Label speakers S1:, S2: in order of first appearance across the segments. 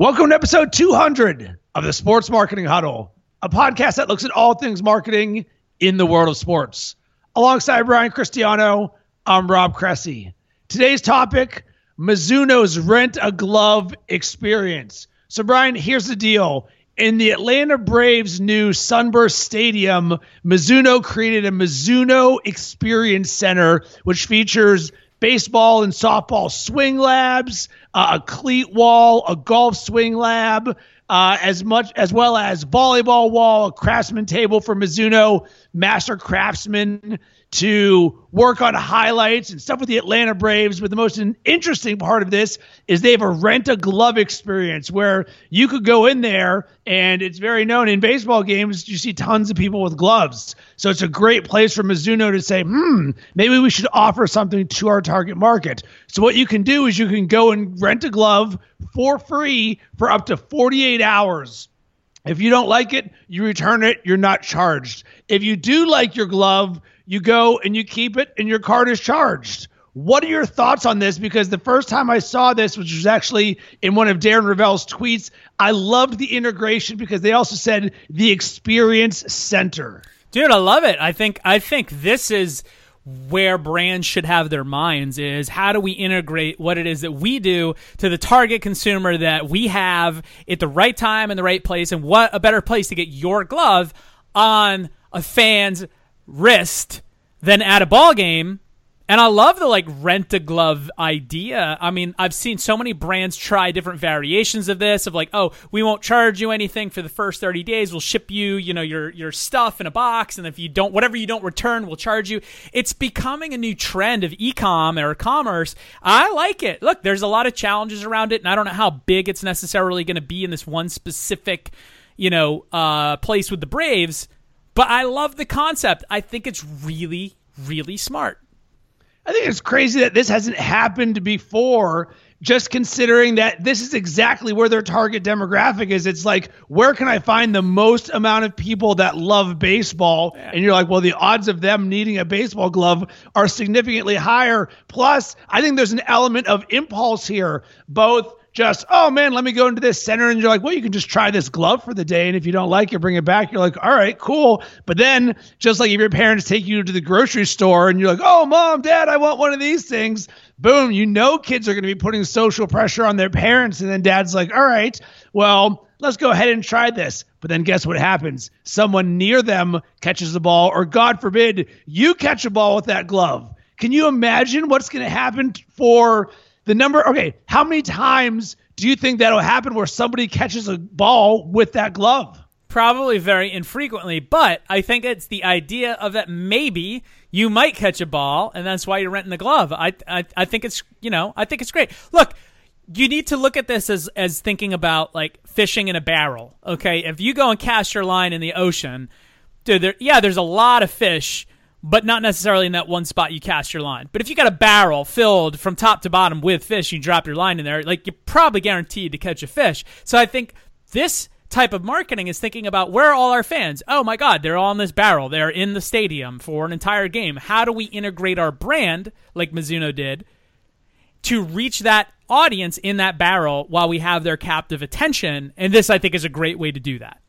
S1: Welcome to episode 200 of the Sports Marketing Huddle, a podcast that looks at all things marketing in the world of sports. Alongside Brian Cristiano, I'm Rob Cressy. Today's topic Mizuno's rent a glove experience. So, Brian, here's the deal. In the Atlanta Braves' new SunTrust Stadium, Mizuno created a Mizuno Experience Center, which features baseball and softball swing labs, uh, a cleat wall, a golf swing lab, uh, as much as well as volleyball wall, a craftsman table for Mizuno master craftsmen to work on highlights and stuff with the Atlanta Braves. But the most interesting part of this is they have a rent a glove experience where you could go in there and it's very known in baseball games. You see tons of people with gloves. So it's a great place for Mizuno to say, hmm, maybe we should offer something to our target market. So what you can do is you can go and rent a glove for free for up to 48 hours. If you don't like it, you return it, you're not charged. If you do like your glove, you go and you keep it and your card is charged. What are your thoughts on this? Because the first time I saw this, which was actually in one of Darren Rovell's tweets, I loved the integration because they also said the experience center.
S2: Dude, I love it. I think I think this is where brands should have their minds is how do we integrate what it is that we do to the target consumer that we have at the right time and the right place? And what a better place to get your glove on a fan's wrist than at a ball game and I love the like rent a glove idea. I mean, I've seen so many brands try different variations of this of like, oh, we won't charge you anything for the first 30 days. We'll ship you, you know, your your stuff in a box and if you don't whatever you don't return, we'll charge you. It's becoming a new trend of e-com or commerce. I like it. Look, there's a lot of challenges around it and I don't know how big it's necessarily going to be in this one specific, you know, uh, place with the Braves, but I love the concept. I think it's really really smart.
S1: I think it's crazy that this hasn't happened before. Just considering that this is exactly where their target demographic is. It's like, where can I find the most amount of people that love baseball? And you're like, well, the odds of them needing a baseball glove are significantly higher. Plus, I think there's an element of impulse here, both just, oh man, let me go into this center. And you're like, well, you can just try this glove for the day. And if you don't like it, bring it back. You're like, all right, cool. But then, just like if your parents take you to the grocery store and you're like, oh, mom, dad, I want one of these things. Boom, you know, kids are going to be putting social pressure on their parents. And then dad's like, all right, well, let's go ahead and try this. But then guess what happens? Someone near them catches the ball, or God forbid, you catch a ball with that glove. Can you imagine what's going to happen for the number okay how many times do you think that'll happen where somebody catches a ball with that glove?
S2: Probably very infrequently but i think it's the idea of that maybe you might catch a ball and that's why you're renting the glove. I i, I think it's you know i think it's great. Look you need to look at this as as thinking about like fishing in a barrel okay? If you go and cast your line in the ocean dude there, yeah there's a lot of fish but not necessarily in that one spot you cast your line. But if you got a barrel filled from top to bottom with fish, you drop your line in there, like you're probably guaranteed to catch a fish. So I think this type of marketing is thinking about where are all our fans? Oh my God, they're all in this barrel. They're in the stadium for an entire game. How do we integrate our brand, like Mizuno did, to reach that audience in that barrel while we have their captive attention? And this, I think, is a great way to do that.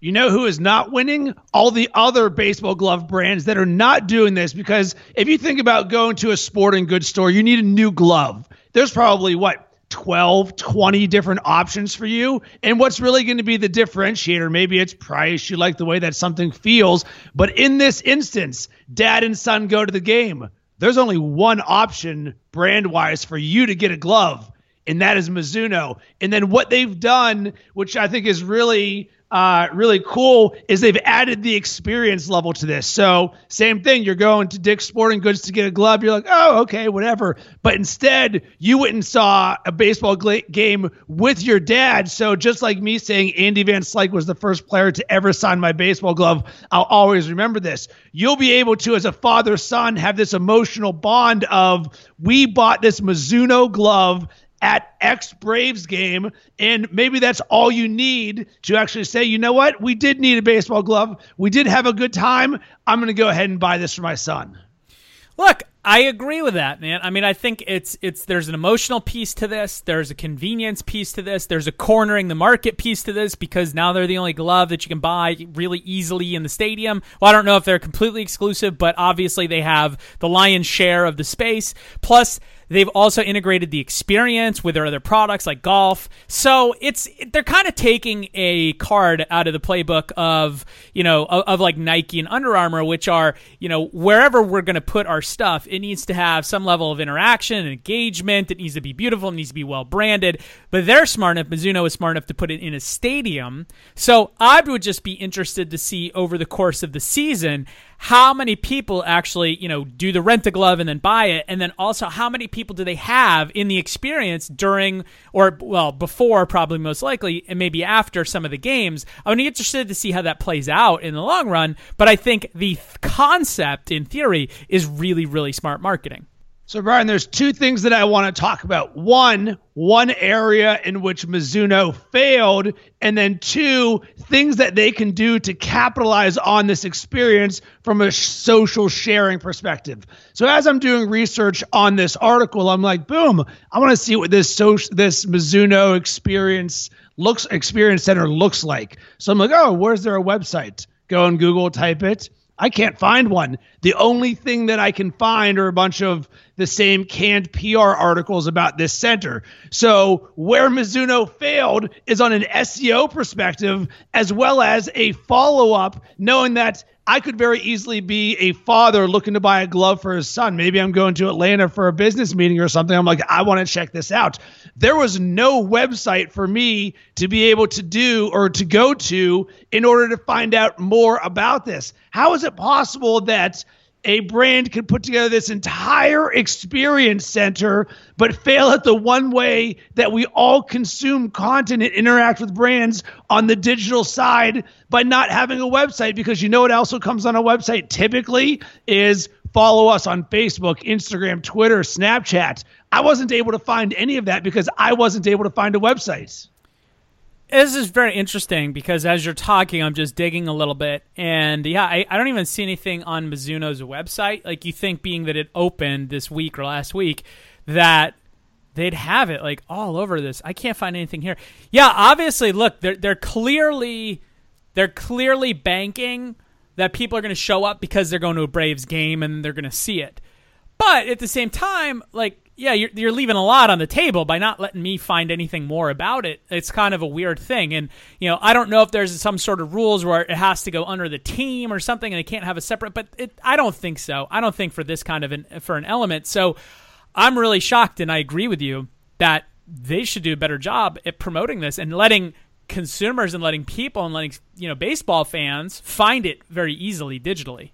S1: You know who is not winning? All the other baseball glove brands that are not doing this because if you think about going to a sporting goods store, you need a new glove. There's probably what 12, 20 different options for you. And what's really going to be the differentiator? Maybe it's price. You like the way that something feels. But in this instance, dad and son go to the game. There's only one option brand wise for you to get a glove, and that is Mizuno. And then what they've done, which I think is really uh, really cool is they've added the experience level to this. So same thing, you're going to Dick's Sporting Goods to get a glove. You're like, oh, okay, whatever. But instead, you went and saw a baseball game with your dad. So just like me saying Andy Van Slyke was the first player to ever sign my baseball glove, I'll always remember this. You'll be able to, as a father son, have this emotional bond of we bought this Mizuno glove at X Braves game. And maybe that's all you need to actually say, you know what? We did need a baseball glove. We did have a good time. I'm going to go ahead and buy this for my son.
S2: Look, I agree with that, man. I mean, I think it's it's there's an emotional piece to this, there's a convenience piece to this, there's a cornering the market piece to this because now they're the only glove that you can buy really easily in the stadium. Well, I don't know if they're completely exclusive, but obviously they have the lion's share of the space. Plus, They've also integrated the experience with their other products like golf. So it's they're kind of taking a card out of the playbook of you know of, of like Nike and Under Armour, which are you know wherever we're going to put our stuff, it needs to have some level of interaction and engagement. It needs to be beautiful. It needs to be well branded. But they're smart enough. Mizuno is smart enough to put it in a stadium. So I would just be interested to see over the course of the season how many people actually, you know, do the rent a glove and then buy it, and then also how many people do they have in the experience during or well before, probably most likely, and maybe after some of the games. i'm interested to see how that plays out in the long run. But I think the concept, in theory, is really, really smart marketing.
S1: So, Brian, there's two things that I want to talk about. One, one area in which Mizuno failed, and then two, things that they can do to capitalize on this experience from a social sharing perspective. So, as I'm doing research on this article, I'm like, boom, I want to see what this social, this Mizuno experience looks experience center looks like. So I'm like, oh, where's there a website? Go on Google, type it. I can't find one. The only thing that I can find are a bunch of the same canned PR articles about this center. So, where Mizuno failed is on an SEO perspective as well as a follow up, knowing that I could very easily be a father looking to buy a glove for his son. Maybe I'm going to Atlanta for a business meeting or something. I'm like, I want to check this out. There was no website for me to be able to do or to go to in order to find out more about this. How is it possible that a brand can put together this entire experience center, but fail at the one way that we all consume content and interact with brands on the digital side by not having a website. Because you know what also comes on a website typically is follow us on Facebook, Instagram, Twitter, Snapchat. I wasn't able to find any of that because I wasn't able to find a website
S2: this is very interesting because as you're talking, I'm just digging a little bit, and yeah, I, I don't even see anything on Mizuno's website. Like you think, being that it opened this week or last week, that they'd have it like all over this. I can't find anything here. Yeah, obviously, look, they're they're clearly they're clearly banking that people are going to show up because they're going to a Braves game and they're going to see it. But at the same time, like yeah, you're, you're leaving a lot on the table by not letting me find anything more about it. It's kind of a weird thing. And, you know, I don't know if there's some sort of rules where it has to go under the team or something and they can't have a separate, but it, I don't think so. I don't think for this kind of an, for an element. So I'm really shocked and I agree with you that they should do a better job at promoting this and letting consumers and letting people and letting, you know, baseball fans find it very easily digitally.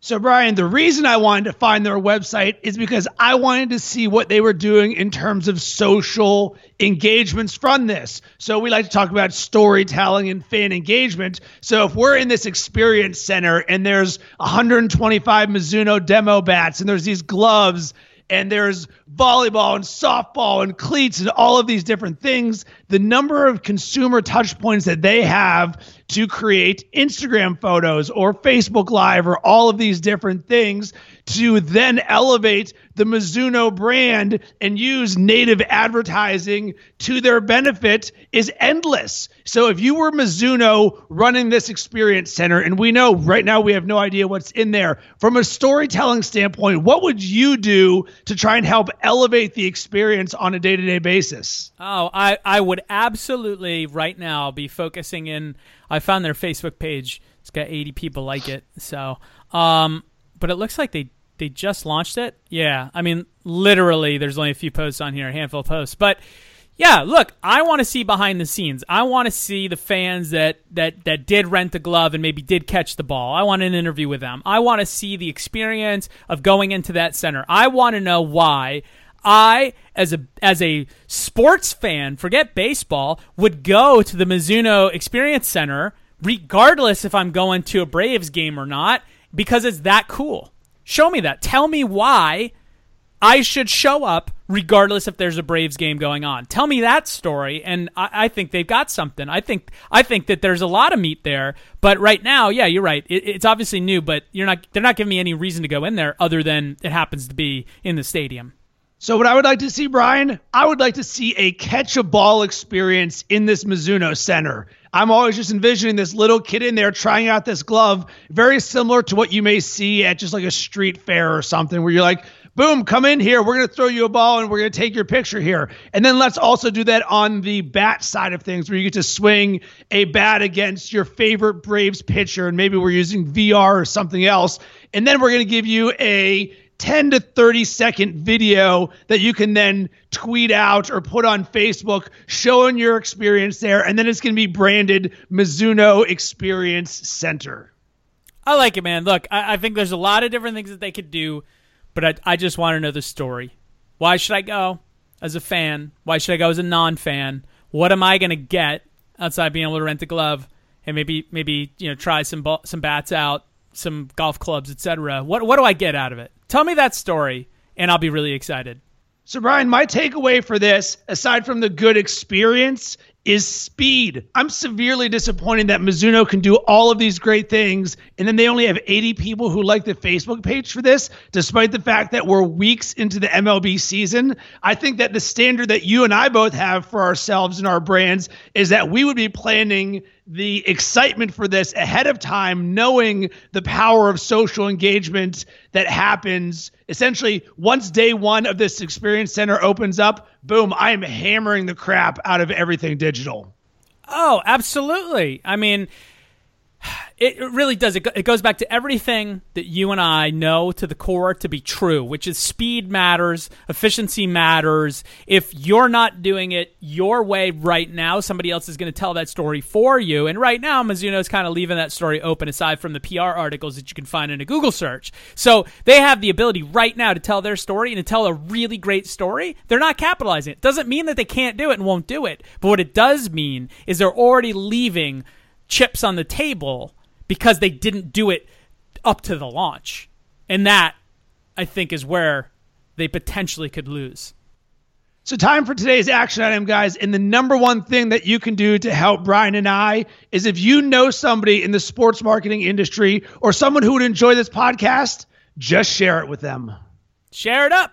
S1: So, Brian, the reason I wanted to find their website is because I wanted to see what they were doing in terms of social engagements from this. So, we like to talk about storytelling and fan engagement. So, if we're in this experience center and there's 125 Mizuno demo bats and there's these gloves and there's volleyball and softball and cleats and all of these different things, the number of consumer touch points that they have to create Instagram photos or Facebook Live or all of these different things to then elevate the Mizuno brand and use native advertising to their benefit is endless. So if you were Mizuno running this experience center, and we know right now we have no idea what's in there, from a storytelling standpoint, what would you do to try and help elevate the experience on a day to day basis?
S2: Oh, I, I would absolutely right now be focusing in. I found their Facebook page. It's got 80 people like it. So, um, but it looks like they they just launched it. Yeah, I mean, literally, there's only a few posts on here, a handful of posts, but yeah, look, I want to see behind the scenes. I want to see the fans that that that did rent the glove and maybe did catch the ball. I want an interview with them. I want to see the experience of going into that center. I want to know why I as a as a sports fan, forget baseball, would go to the Mizuno Experience Center regardless if I'm going to a Braves game or not because it's that cool. Show me that. Tell me why I should show up regardless if there's a Braves game going on. Tell me that story, and I, I, think they've got something. I think I think that there's a lot of meat there. But right now, yeah, you're right. It, it's obviously new, but you're not. They're not giving me any reason to go in there other than it happens to be in the stadium.
S1: So what I would like to see, Brian, I would like to see a catch a ball experience in this Mizuno Center. I'm always just envisioning this little kid in there trying out this glove, very similar to what you may see at just like a street fair or something, where you're like, boom, come in here. We're going to throw you a ball and we're going to take your picture here. And then let's also do that on the bat side of things where you get to swing a bat against your favorite Braves pitcher. And maybe we're using VR or something else. And then we're going to give you a 10 to 30 second video that you can then tweet out or put on Facebook showing your experience there. And then it's going to be branded Mizuno Experience Center.
S2: I like it, man. Look, I, I think there's a lot of different things that they could do but I, I just want to know the story. Why should I go as a fan? Why should I go as a non-fan? What am I going to get outside being able to rent a glove and maybe maybe you know try some some bats out, some golf clubs, etc. What what do I get out of it? Tell me that story, and I'll be really excited.
S1: So, Brian, my takeaway for this, aside from the good experience, is speed. I'm severely disappointed that Mizuno can do all of these great things, and then they only have 80 people who like the Facebook page for this, despite the fact that we're weeks into the MLB season. I think that the standard that you and I both have for ourselves and our brands is that we would be planning the excitement for this ahead of time, knowing the power of social engagement that happens essentially once day one of this experience center opens up. Boom, I am hammering the crap out of everything digital.
S2: Oh, absolutely. I mean, it really does. It goes back to everything that you and I know to the core to be true, which is speed matters, efficiency matters. If you're not doing it your way right now, somebody else is going to tell that story for you. And right now, Mizuno is kind of leaving that story open aside from the PR articles that you can find in a Google search. So they have the ability right now to tell their story and to tell a really great story. They're not capitalizing it. Doesn't mean that they can't do it and won't do it. But what it does mean is they're already leaving chips on the table because they didn't do it up to the launch. And that, I think, is where they potentially could lose.
S1: So, time for today's action item, guys. And the number one thing that you can do to help Brian and I is if you know somebody in the sports marketing industry or someone who would enjoy this podcast, just share it with them.
S2: Share it up.